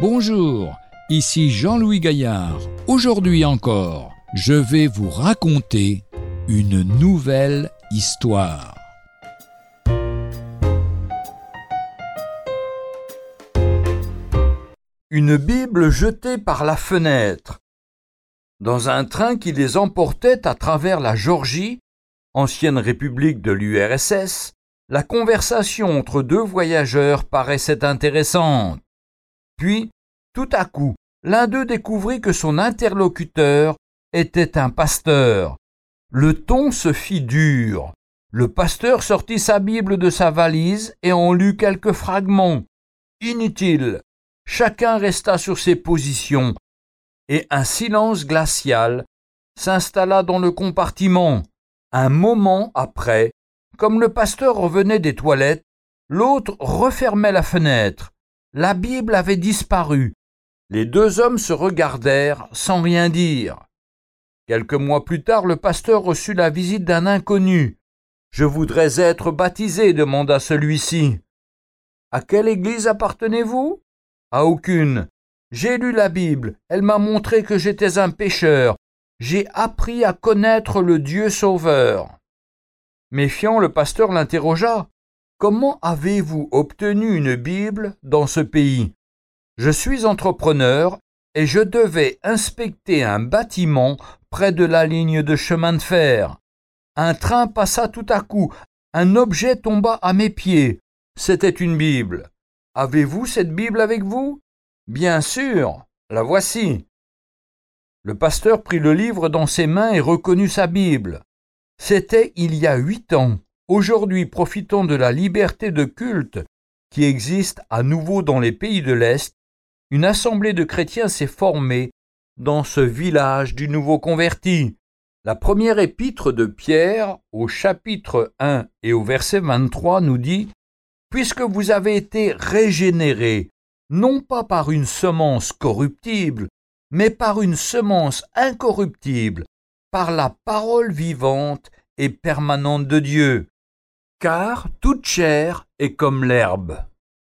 Bonjour, ici Jean-Louis Gaillard. Aujourd'hui encore, je vais vous raconter une nouvelle histoire. Une Bible jetée par la fenêtre. Dans un train qui les emportait à travers la Géorgie, ancienne république de l'URSS, la conversation entre deux voyageurs paraissait intéressante. Puis, tout à coup, l'un d'eux découvrit que son interlocuteur était un pasteur. Le ton se fit dur. Le pasteur sortit sa Bible de sa valise et en lut quelques fragments. Inutile. Chacun resta sur ses positions, et un silence glacial s'installa dans le compartiment. Un moment après, comme le pasteur revenait des toilettes, l'autre refermait la fenêtre. La Bible avait disparu. Les deux hommes se regardèrent sans rien dire. Quelques mois plus tard, le pasteur reçut la visite d'un inconnu. Je voudrais être baptisé, demanda celui-ci. À quelle église appartenez-vous À aucune. J'ai lu la Bible, elle m'a montré que j'étais un pécheur. J'ai appris à connaître le Dieu sauveur. Méfiant, le pasteur l'interrogea. Comment avez-vous obtenu une Bible dans ce pays? Je suis entrepreneur et je devais inspecter un bâtiment près de la ligne de chemin de fer. Un train passa tout à coup, un objet tomba à mes pieds. C'était une Bible. Avez-vous cette Bible avec vous? Bien sûr, la voici. Le pasteur prit le livre dans ses mains et reconnut sa Bible. C'était il y a huit ans. Aujourd'hui, profitant de la liberté de culte qui existe à nouveau dans les pays de l'Est, une assemblée de chrétiens s'est formée dans ce village du nouveau converti. La première épître de Pierre, au chapitre 1 et au verset 23, nous dit Puisque vous avez été régénérés, non pas par une semence corruptible, mais par une semence incorruptible, par la parole vivante et permanente de Dieu car toute chair est comme l'herbe,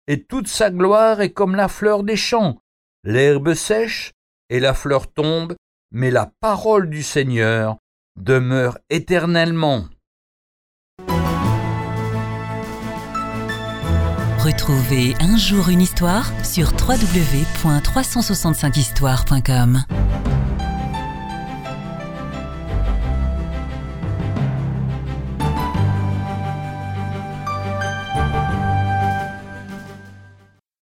et toute sa gloire est comme la fleur des champs. L'herbe sèche et la fleur tombe, mais la parole du Seigneur demeure éternellement. Retrouvez un jour une histoire sur www.365histoire.com.